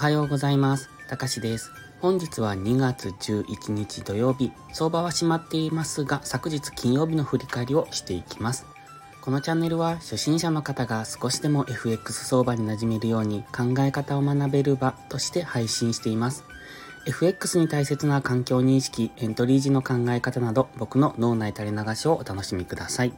はようございます。たかしです。本日は2月11日土曜日、相場は閉まっていますが、昨日金曜日の振り返りをしていきます。このチャンネルは初心者の方が少しでも FX 相場に馴染めるように考え方を学べる場として配信しています。FX に大切な環境認識、エントリー時の考え方など、僕の脳内垂れ流しをお楽しみください。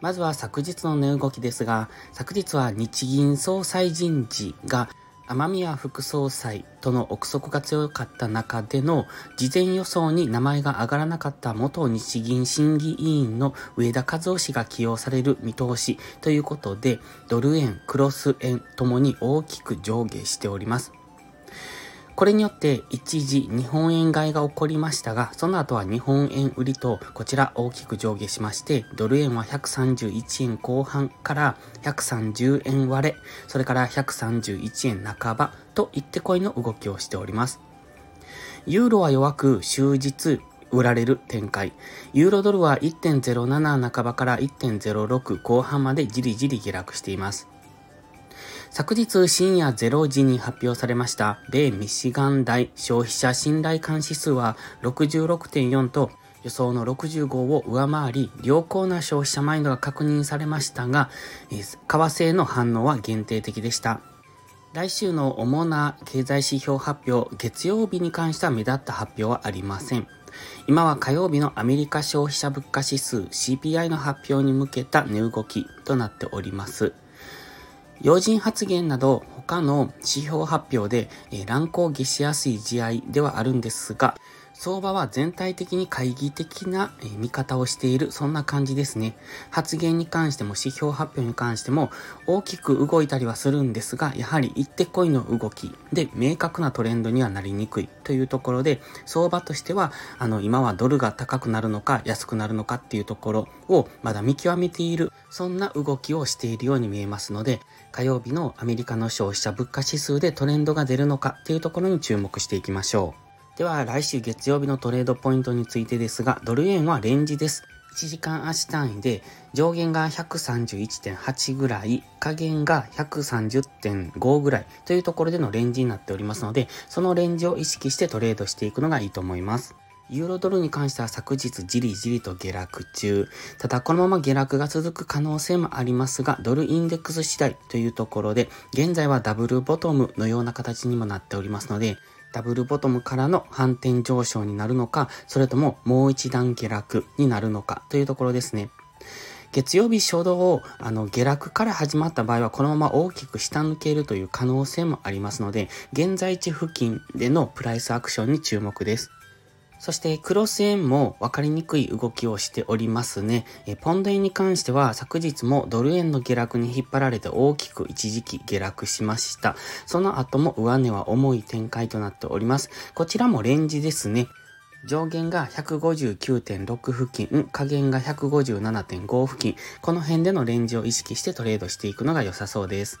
まずは昨日の値動きですが、昨日は日銀総裁人事が雨宮副総裁との憶測が強かった中での事前予想に名前が挙がらなかった元日銀審議委員の上田和夫氏が起用される見通しということでドル円、クロス円ともに大きく上下しております。これによって一時日本円買いが起こりましたが、その後は日本円売りとこちら大きく上下しまして、ドル円は131円後半から130円割れ、それから131円半ばといってこいの動きをしております。ユーロは弱く終日売られる展開。ユーロドルは1.07半ばから1.06後半までじりじり下落しています。昨日深夜0時に発表されました米ミシガン大消費者信頼感指数は66.4と予想の65を上回り良好な消費者マインドが確認されましたが、為替の反応は限定的でした。来週の主な経済指標発表、月曜日に関しては目立った発表はありません。今は火曜日のアメリカ消費者物価指数 CPI の発表に向けた値動きとなっております。要人発言など他の指標発表で、乱高下しやすい試合ではあるんですが、相場は全体的に懐疑的な見方をしている、そんな感じですね。発言に関しても指標発表に関しても大きく動いたりはするんですが、やはり行ってこいの動きで明確なトレンドにはなりにくいというところで、相場としては、あの、今はドルが高くなるのか安くなるのかっていうところをまだ見極めている、そんな動きをしているように見えますので、火曜日のアメリカの消費者物価指数でトレンドが出るのかっていうところに注目していきましょう。では来週月曜日のトレードポイントについてですが、ドル円はレンジです。1時間足単位で上限が131.8ぐらい、下限が130.5ぐらいというところでのレンジになっておりますので、そのレンジを意識してトレードしていくのがいいと思います。ユーロドルに関しては昨日じりじりと下落中。ただこのまま下落が続く可能性もありますが、ドルインデックス次第というところで、現在はダブルボトムのような形にもなっておりますので、ダブルボトムからの反転上昇になるのか、それとももう一段下落になるのかというところですね。月曜日初動をあの下落から始まった場合はこのまま大きく下抜けるという可能性もありますので、現在地付近でのプライスアクションに注目です。そしてクロス円も分かりにくい動きをしておりますね。えポンド円に関しては昨日もドル円の下落に引っ張られて大きく一時期下落しました。その後も上値は重い展開となっております。こちらもレンジですね。上限が159.6付近、下限が157.5付近、この辺でのレンジを意識してトレードしていくのが良さそうです。